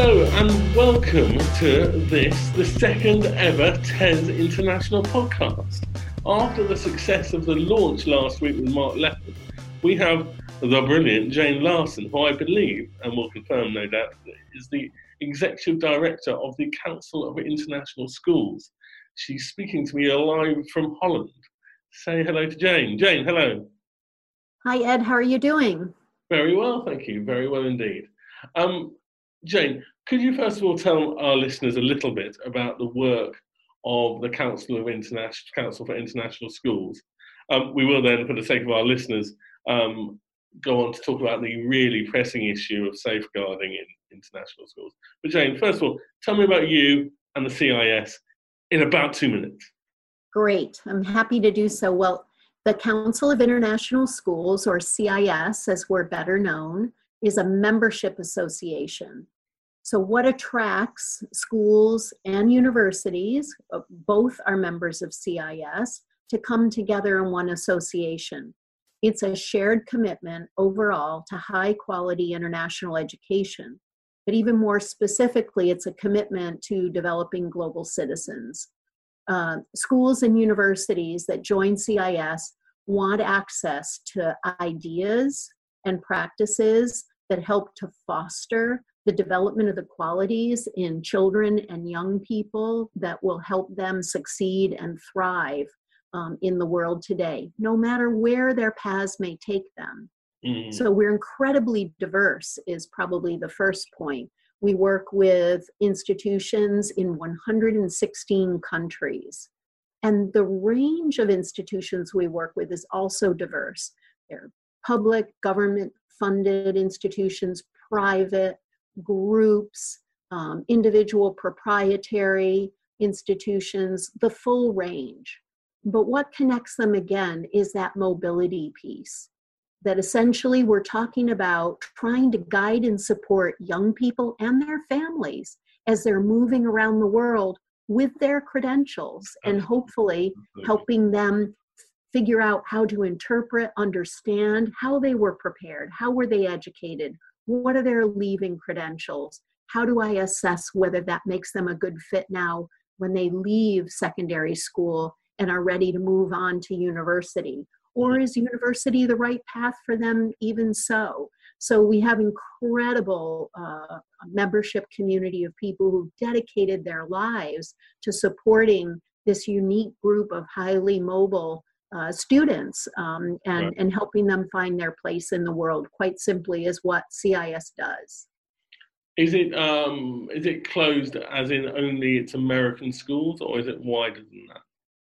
Hello and welcome to this, the second ever TES International podcast. After the success of the launch last week with Mark Leppard, we have the brilliant Jane Larsson, who I believe, and will confirm no doubt, is the Executive Director of the Council of International Schools. She's speaking to me live from Holland. Say hello to Jane. Jane, hello. Hi, Ed. How are you doing? Very well, thank you. Very well indeed. Um, Jane, could you first of all tell our listeners a little bit about the work of the Council of International Council for International Schools? Um, we will then, for the sake of our listeners, um, go on to talk about the really pressing issue of safeguarding in international schools. But Jane, first of all, tell me about you and the CIS in about two minutes. Great, I'm happy to do so. Well, the Council of International Schools, or CIS as we're better known, is a membership association. So, what attracts schools and universities, uh, both are members of CIS, to come together in one association? It's a shared commitment overall to high quality international education. But even more specifically, it's a commitment to developing global citizens. Uh, schools and universities that join CIS want access to ideas and practices that help to foster the development of the qualities in children and young people that will help them succeed and thrive um, in the world today, no matter where their paths may take them. Mm-hmm. So we're incredibly diverse, is probably the first point. We work with institutions in 116 countries. And the range of institutions we work with is also diverse. They're public, government funded institutions, private, groups, um, individual proprietary institutions, the full range. But what connects them again is that mobility piece. That essentially we're talking about trying to guide and support young people and their families as they're moving around the world with their credentials and hopefully helping them figure out how to interpret, understand how they were prepared, how were they educated, what are their leaving credentials, how do I assess whether that makes them a good fit now when they leave secondary school and are ready to move on to university? Or is university the right path for them, even so? So we have incredible uh, membership community of people who dedicated their lives to supporting this unique group of highly mobile uh, students um, and, right. and helping them find their place in the world. Quite simply, is what CIS does. Is it um, is it closed as in only its American schools, or is it wider than that?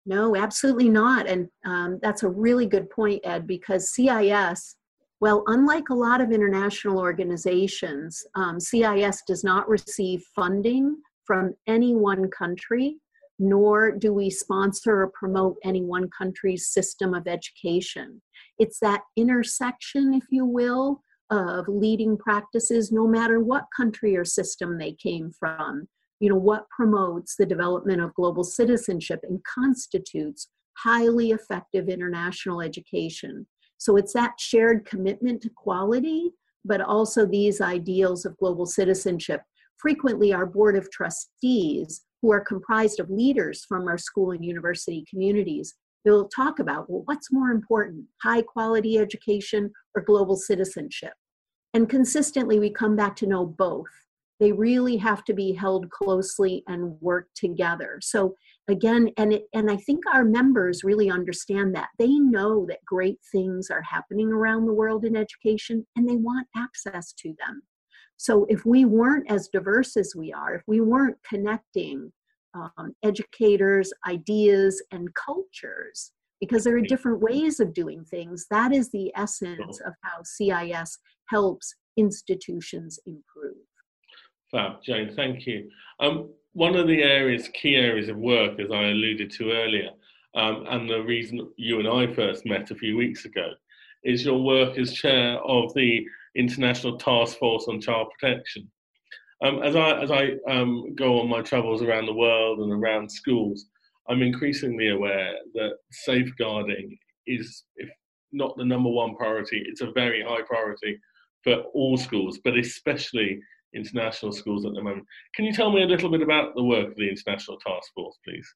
No, absolutely not. And um, that's a really good point, Ed, because CIS, well, unlike a lot of international organizations, um, CIS does not receive funding from any one country, nor do we sponsor or promote any one country's system of education. It's that intersection, if you will, of leading practices, no matter what country or system they came from. You know what promotes the development of global citizenship and constitutes highly effective international education. So it's that shared commitment to quality but also these ideals of global citizenship. Frequently our board of trustees who are comprised of leaders from our school and university communities they'll talk about well what's more important high quality education or global citizenship? And consistently we come back to know both. They really have to be held closely and work together. So again and it, and i think our members really understand that. They know that great things are happening around the world in education and they want access to them so if we weren't as diverse as we are if we weren't connecting um, educators ideas and cultures because there are different ways of doing things that is the essence of how cis helps institutions improve. Fab, Jane, thank you. Um, one of the areas, key areas of work, as I alluded to earlier, um, and the reason you and I first met a few weeks ago, is your work as chair of the International Task Force on Child Protection. Um, as I, as I um, go on my travels around the world and around schools, I'm increasingly aware that safeguarding is, if not the number one priority, it's a very high priority for all schools, but especially international schools at the moment. Can you tell me a little bit about the work of the International Task Force, please?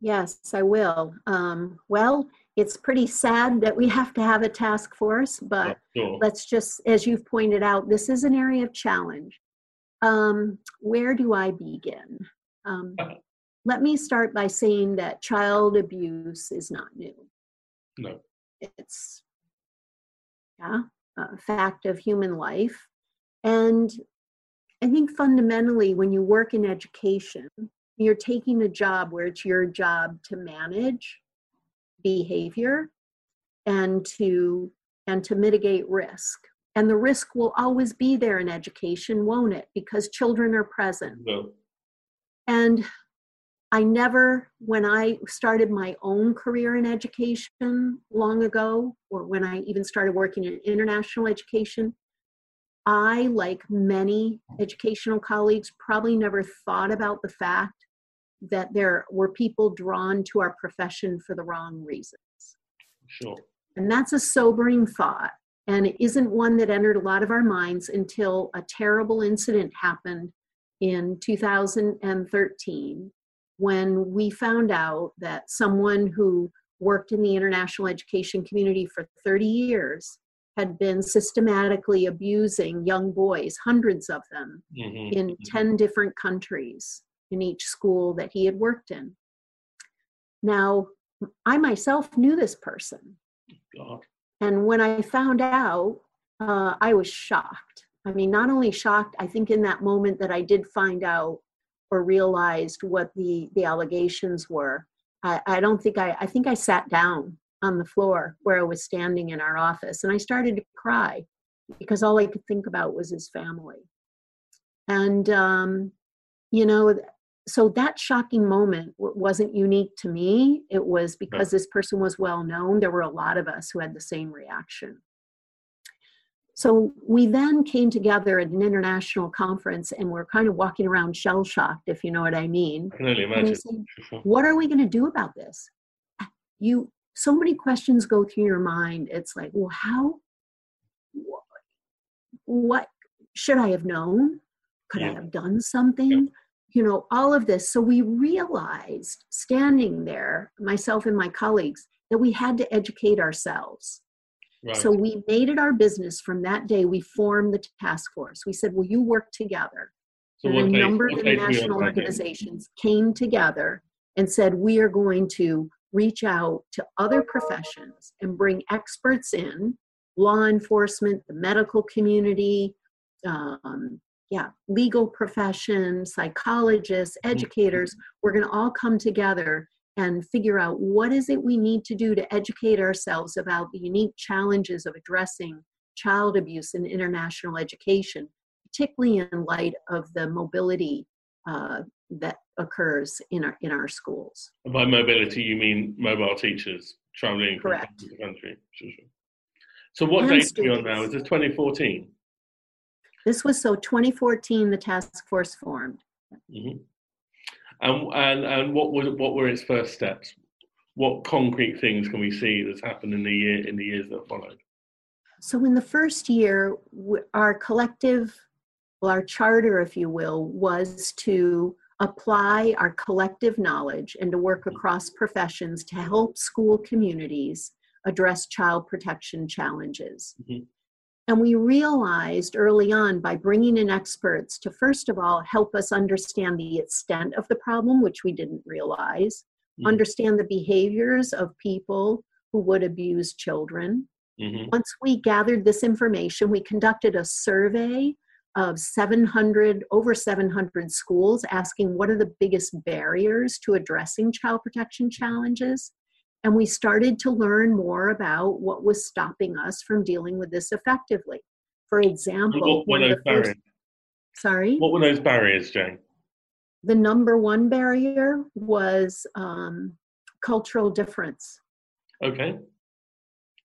Yes, I will. Um, well, it's pretty sad that we have to have a task force, but sure. let's just, as you've pointed out, this is an area of challenge. Um, where do I begin? Um, let me start by saying that child abuse is not new. No. It's, yeah, a fact of human life. And I think fundamentally, when you work in education, you're taking a job where it's your job to manage behavior and to and to mitigate risk. And the risk will always be there in education won't it? Because children are present. No. and i never when i started my own career in education long ago or when i even started working in international education i like many educational colleagues probably never thought about the fact that there were people drawn to our profession for the wrong reasons. Sure. And that's a sobering thought. And it isn't one that entered a lot of our minds until a terrible incident happened in 2013 when we found out that someone who worked in the international education community for 30 years had been systematically abusing young boys, hundreds of them, mm-hmm. in mm-hmm. 10 different countries in each school that he had worked in. Now, I myself knew this person. God. And when I found out, uh, I was shocked. I mean, not only shocked, I think in that moment that I did find out or realized what the, the allegations were, I, I don't think I, I think I sat down on the floor where I was standing in our office and I started to cry because all I could think about was his family. And, um, you know, so that shocking moment wasn't unique to me. It was because this person was well known. There were a lot of us who had the same reaction. So we then came together at an international conference and we're kind of walking around shell shocked if you know what i mean. I can only imagine. Said, what are we going to do about this? Ah, you so many questions go through your mind. It's like well how what should i have known? Could yeah. i have done something? yeah you know, all of this. So we realized standing there, myself and my colleagues, that we had to educate ourselves. Right. So we made it our business from that day. We formed the task force. We said, Will you work together? So and a number of international organizations came together and said, We are going to reach out to other professions and bring experts in law enforcement, the medical community, um, yeah, legal profession, psychologists, mm-hmm. educators, we're going to all come together and figure out what is it we need to do to educate ourselves about the unique challenges of addressing child abuse in international education, particularly in light of the mobility uh, that occurs in our in our schools. By mobility, you mean mobile teachers traveling from country to country. So, what date are you on now? Is this 2014? This was so 2014, the task force formed. Mm-hmm. And, and, and what, was, what were its first steps? What concrete things can we see that's happened in the year in the years that followed? So in the first year, our collective, well, our charter, if you will, was to apply our collective knowledge and to work mm-hmm. across professions to help school communities address child protection challenges. Mm-hmm. And we realized early on by bringing in experts to, first of all, help us understand the extent of the problem, which we didn't realize, mm-hmm. understand the behaviors of people who would abuse children. Mm-hmm. Once we gathered this information, we conducted a survey of 700, over 700 schools, asking what are the biggest barriers to addressing child protection challenges and we started to learn more about what was stopping us from dealing with this effectively. For example, what were those barriers? First, sorry? What were those barriers, Jane? The number one barrier was um, cultural difference. Okay.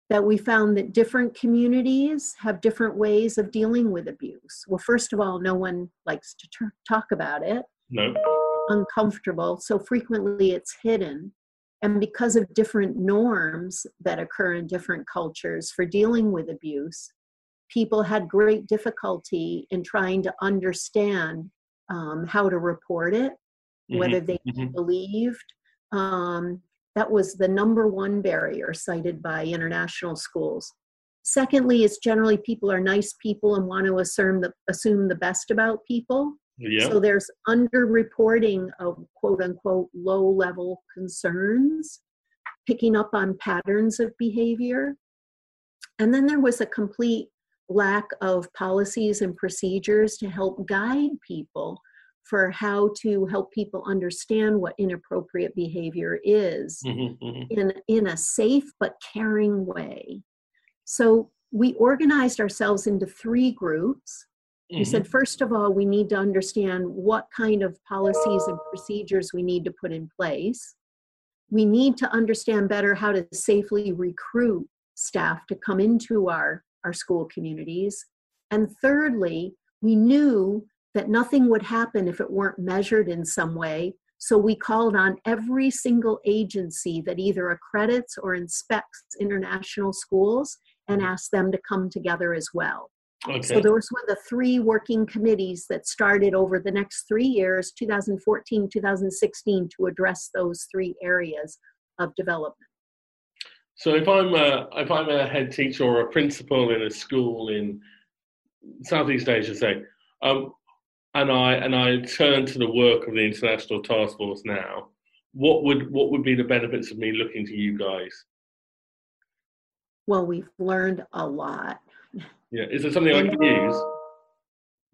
That we found that different communities have different ways of dealing with abuse. Well, first of all, no one likes to t- talk about it. No. Uncomfortable. So frequently it's hidden and because of different norms that occur in different cultures for dealing with abuse, people had great difficulty in trying to understand um, how to report it, mm-hmm. whether they mm-hmm. believed. Um, that was the number one barrier cited by international schools. Secondly, it's generally people are nice people and want to assume the, assume the best about people. Yeah. So there's underreporting of quote unquote low level concerns, picking up on patterns of behavior. And then there was a complete lack of policies and procedures to help guide people for how to help people understand what inappropriate behavior is mm-hmm, mm-hmm. in, in a safe but caring way. So we organized ourselves into three groups. Mm-hmm. We said, first of all, we need to understand what kind of policies and procedures we need to put in place. We need to understand better how to safely recruit staff to come into our, our school communities. And thirdly, we knew that nothing would happen if it weren't measured in some way. So we called on every single agency that either accredits or inspects international schools and asked them to come together as well. Okay. So those were the three working committees that started over the next three years, 2014, 2016, to address those three areas of development. So if I'm a, if I'm a head teacher or a principal in a school in Southeast Asia, say, um, and I and I turn to the work of the International Task Force now, what would what would be the benefits of me looking to you guys? Well, we've learned a lot. Yeah, is there something and, I can use?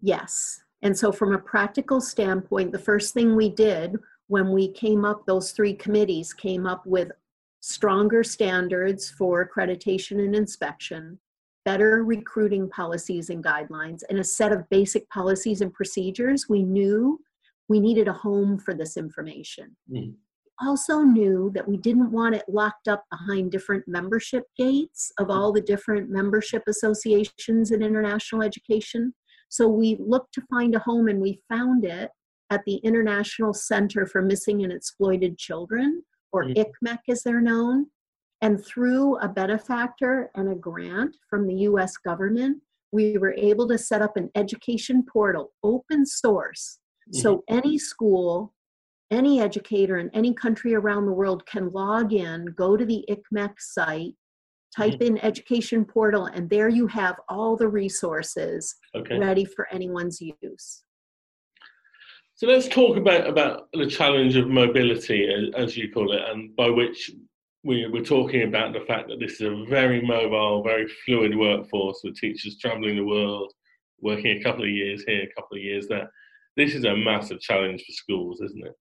Yes. And so, from a practical standpoint, the first thing we did when we came up, those three committees came up with stronger standards for accreditation and inspection, better recruiting policies and guidelines, and a set of basic policies and procedures, we knew we needed a home for this information. Mm. Also knew that we didn't want it locked up behind different membership gates of all the different membership associations in international education. So we looked to find a home and we found it at the International Center for Missing and Exploited Children, or mm. ICMEC as they're known. And through a benefactor and a grant from the US government, we were able to set up an education portal, open source. Mm-hmm. So any school, any educator in any country around the world can log in, go to the ICMEC site, type mm-hmm. in education portal, and there you have all the resources okay. ready for anyone's use. So let's talk about, about the challenge of mobility, as you call it, and by which we, are talking about the fact that this is a very mobile, very fluid workforce with teachers traveling the world, working a couple of years here, a couple of years there. This is a massive challenge for schools, isn't it?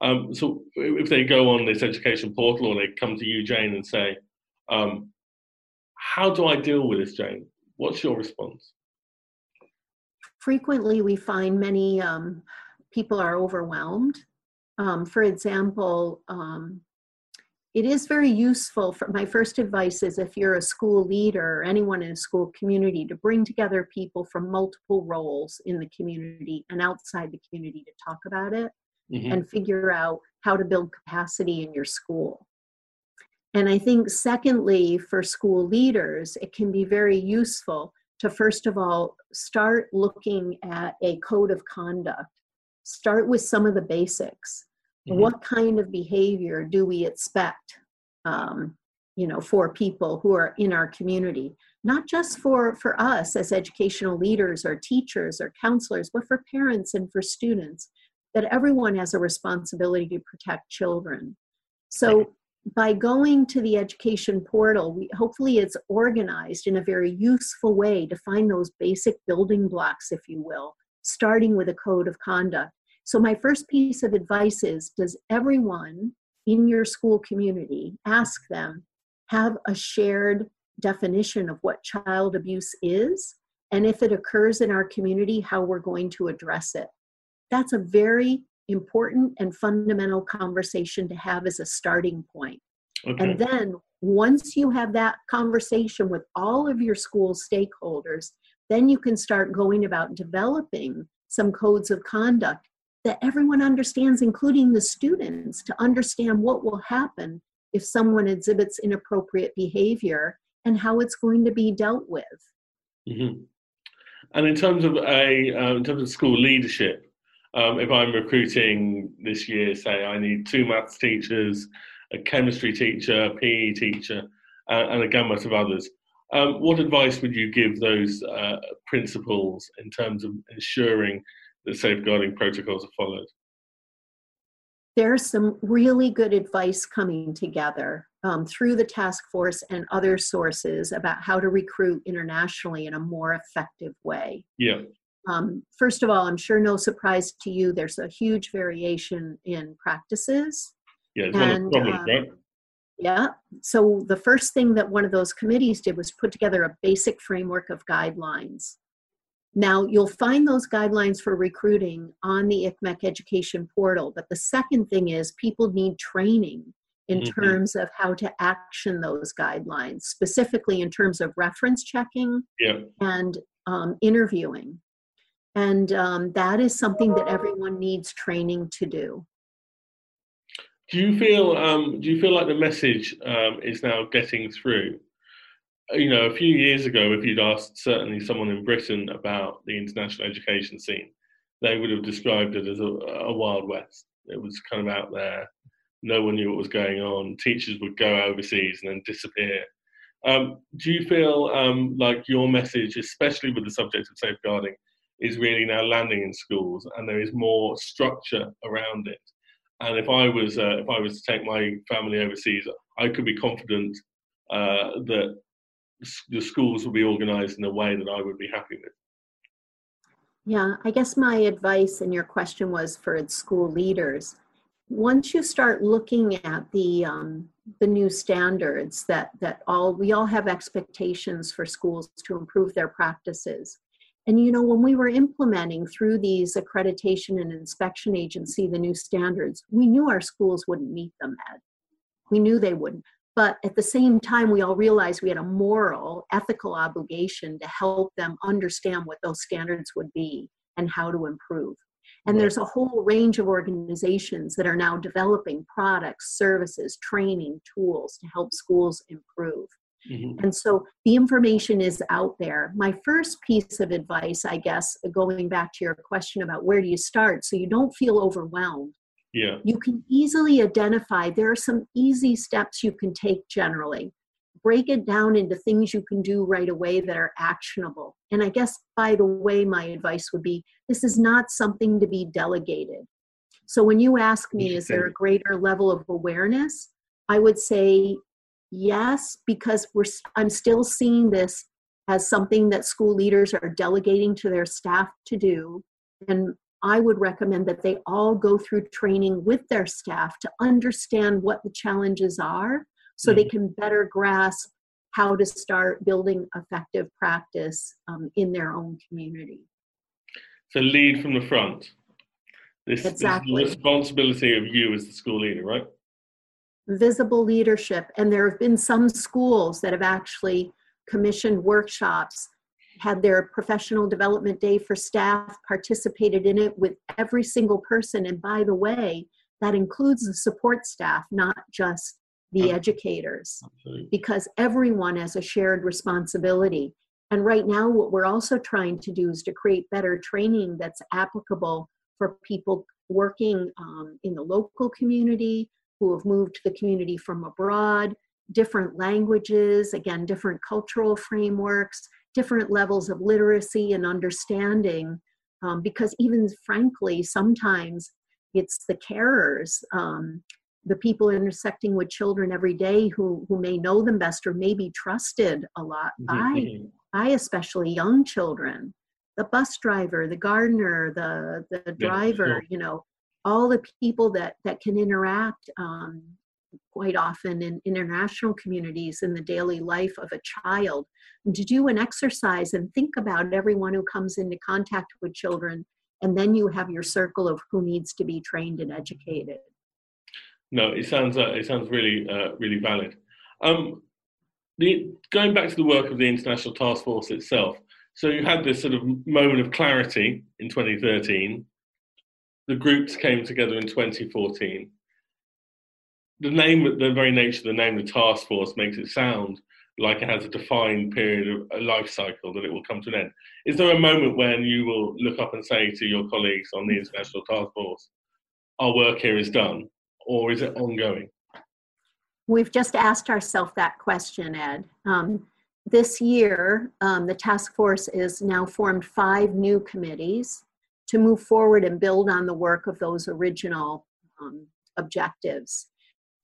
Um, so if they go on this education portal or they come to you, Jane, and say, um, how do I deal with this, Jane? What's your response? Frequently, we find many um, people are overwhelmed. Um, for example, um, it is very useful for my first advice is if you're a school leader or anyone in a school community to bring together people from multiple roles in the community and outside the community to talk about it mm-hmm. and figure out how to build capacity in your school and i think secondly for school leaders it can be very useful to first of all start looking at a code of conduct start with some of the basics Mm-hmm. What kind of behavior do we expect, um, you know, for people who are in our community? Not just for for us as educational leaders or teachers or counselors, but for parents and for students. That everyone has a responsibility to protect children. So by going to the education portal, we, hopefully it's organized in a very useful way to find those basic building blocks, if you will, starting with a code of conduct so, my first piece of advice is Does everyone in your school community ask them, have a shared definition of what child abuse is? And if it occurs in our community, how we're going to address it? That's a very important and fundamental conversation to have as a starting point. Okay. And then once you have that conversation with all of your school stakeholders, then you can start going about developing some codes of conduct that everyone understands, including the students, to understand what will happen if someone exhibits inappropriate behavior and how it's going to be dealt with. Mm-hmm. And in terms of a uh, in terms of school leadership, um, if I'm recruiting this year, say I need two maths teachers, a chemistry teacher, a PE teacher, uh, and a gamut of others. Um, what advice would you give those uh, principals in terms of ensuring that safeguarding protocols are followed? There's some really good advice coming together um, through the task force and other sources about how to recruit internationally in a more effective way. Yeah. Um, first of all, I'm sure no surprise to you, there's a huge variation in practices. Yeah, it's and, one of the problems, um, right? Yeah. So the first thing that one of those committees did was put together a basic framework of guidelines. Now, you'll find those guidelines for recruiting on the ICMEC education portal, but the second thing is people need training in mm-hmm. terms of how to action those guidelines, specifically in terms of reference checking yeah. and um, interviewing. And um, that is something that everyone needs training to do. Do you feel um, do you feel like the message um, is now getting through? You know, a few years ago, if you'd asked certainly someone in Britain about the international education scene, they would have described it as a, a wild west. It was kind of out there. No one knew what was going on. Teachers would go overseas and then disappear. Um, do you feel um, like your message, especially with the subject of safeguarding, is really now landing in schools and there is more structure around it? And if I was uh, if I was to take my family overseas, I could be confident uh, that the schools will be organised in a way that I would be happy with. Yeah, I guess my advice and your question was for school leaders. Once you start looking at the um, the new standards that that all we all have expectations for schools to improve their practices, and you know, when we were implementing through these accreditation and inspection agency the new standards, we knew our schools wouldn't meet them, Ed. We knew they wouldn't. But at the same time, we all realized we had a moral, ethical obligation to help them understand what those standards would be and how to improve. And there's a whole range of organizations that are now developing products, services, training, tools to help schools improve. Mm-hmm. And so the information is out there. My first piece of advice, I guess, going back to your question about where do you start so you don't feel overwhelmed. Yeah. You can easily identify there are some easy steps you can take generally. Break it down into things you can do right away that are actionable. And I guess, by the way, my advice would be this is not something to be delegated. So when you ask me, is there a greater level of awareness? I would say Yes, because we're I'm still seeing this as something that school leaders are delegating to their staff to do. And I would recommend that they all go through training with their staff to understand what the challenges are so mm-hmm. they can better grasp how to start building effective practice um, in their own community. So, lead from the front. This, exactly. this is the responsibility of you as the school leader, right? Visible leadership. And there have been some schools that have actually commissioned workshops, had their professional development day for staff, participated in it with every single person. And by the way, that includes the support staff, not just the educators, because everyone has a shared responsibility. And right now, what we're also trying to do is to create better training that's applicable for people working um, in the local community, who have moved to the community from abroad, different languages, again, different cultural frameworks, different levels of literacy and understanding. Um, because even frankly, sometimes it's the carers, um, the people intersecting with children every day who, who may know them best or may be trusted a lot mm-hmm. by, by especially young children. The bus driver, the gardener, the, the driver, you know, all the people that that can interact um, quite often in international communities in the daily life of a child to do an exercise and think about everyone who comes into contact with children and then you have your circle of who needs to be trained and educated. No it sounds uh, it sounds really uh, really valid. Um, the, going back to the work of the international task force itself so you had this sort of moment of clarity in 2013 the groups came together in 2014. The name, the very nature of the name, the task force, makes it sound like it has a defined period of a life cycle that it will come to an end. Is there a moment when you will look up and say to your colleagues on the International Task Force, our work here is done, or is it ongoing? We've just asked ourselves that question, Ed. Um, this year, um, the task force is now formed five new committees to move forward and build on the work of those original um, objectives.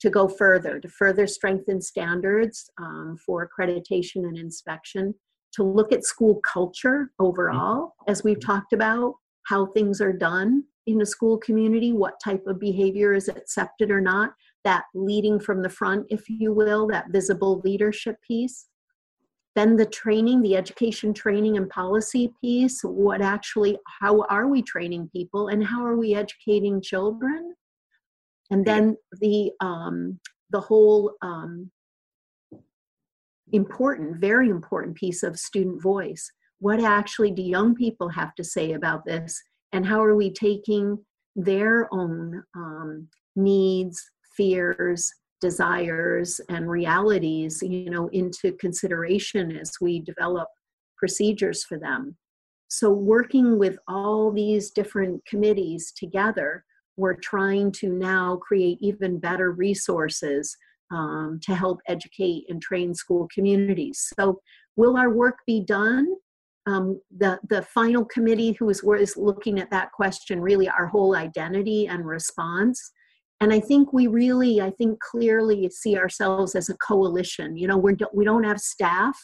To go further, to further strengthen standards um, for accreditation and inspection, to look at school culture overall, as we've talked about, how things are done in a school community, what type of behavior is accepted or not, that leading from the front, if you will, that visible leadership piece. Then the training, the education training and policy piece, what actually, how are we training people and how are we educating children? and then the um, the whole um, important, very important piece of student voice. What actually do young people have to say about this, and how are we taking their own um, needs, fears, desires, and realities, you know, into consideration as we develop procedures for them? So, working with all these different committees together we're trying to now create even better resources um, to help educate and train school communities. So, will our work be done? Um, the the final committee who is, is looking at that question really our whole identity and response and i think we really i think clearly see ourselves as a coalition you know we're, we don't have staff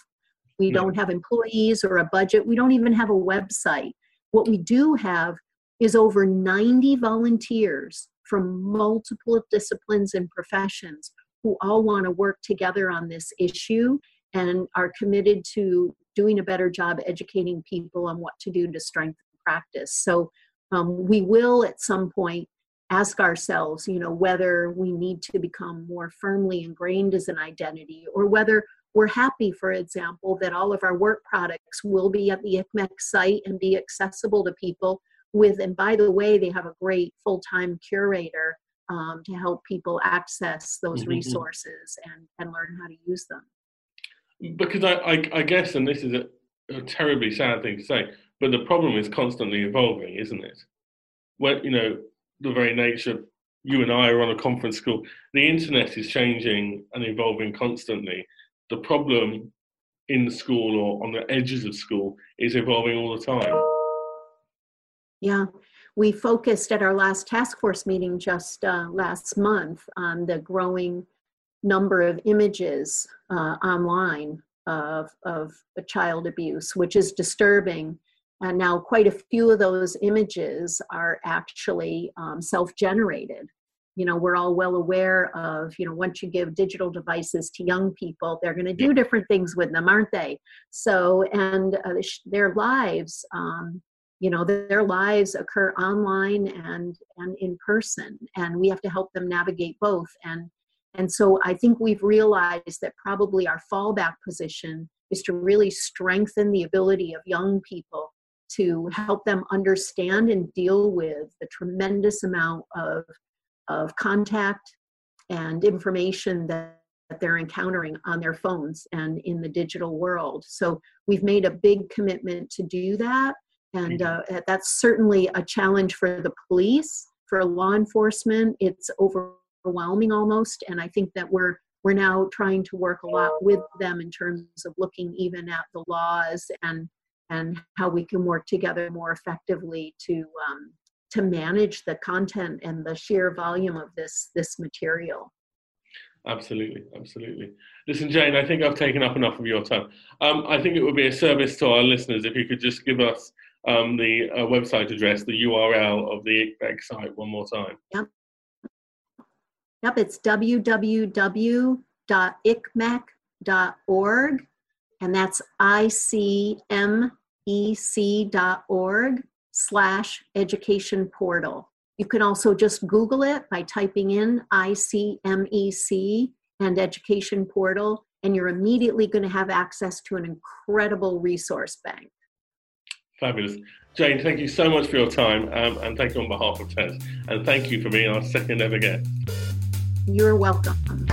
we don't have employees or a budget we don't even have a website what we do have is over 90 volunteers from multiple disciplines and professions who all want to work together on this issue and are committed to doing a better job educating people on what to do to strengthen practice. So um, we will at some point ask ourselves, you know, whether we need to become more firmly ingrained as an identity or whether we're happy, for example, that all of our work products will be at the ICMEC site and be accessible to people with and by the way they have a great full-time curator um, to help people access those mm-hmm. resources and, and learn how to use them because i, I, I guess and this is a, a, terribly sad thing to say but the problem is constantly evolving isn't it well you know the very nature of you and i are on a conference call the internet is changing and evolving constantly the problem in school or on the edges of school is evolving all the time yeah, we focused at our last task force meeting just uh, last month on the growing number of images uh, online of, of child abuse, which is disturbing. And now, quite a few of those images are actually um, self generated. You know, we're all well aware of, you know, once you give digital devices to young people, they're going to do different things with them, aren't they? So, and uh, their lives um, you know their lives occur online and and in person and we have to help them navigate both and and so i think we've realized that probably our fallback position is to really strengthen the ability of young people to help them understand and deal with the tremendous amount of of contact and information that that they're encountering on their phones and in the digital world. So we've made a big commitment to do that and mm-hmm. uh, that's certainly a challenge for the police for law enforcement it's overwhelming almost and i think that we're we're now trying to work a lot with them in terms of looking even at the laws and and how we can work together more effectively to um, to manage the content and the sheer volume of this this material Absolutely, absolutely. Listen, Jane, I think I've taken up enough of your time. Um, I think it would be a service to our listeners if you could just give us um, the uh, website address, the URL of the ICMEC site one more time. Yep. Yep, it's www.icmec.org, and that's icmec.org slash education portal. You can also just Google it by typing in ICMEC and education portal, and you're immediately going to have access to an incredible resource bank. Fabulous. Jane, thank you so much for your time um, and thank you on behalf of TES. And thank you for being our second ever guest. You're welcome.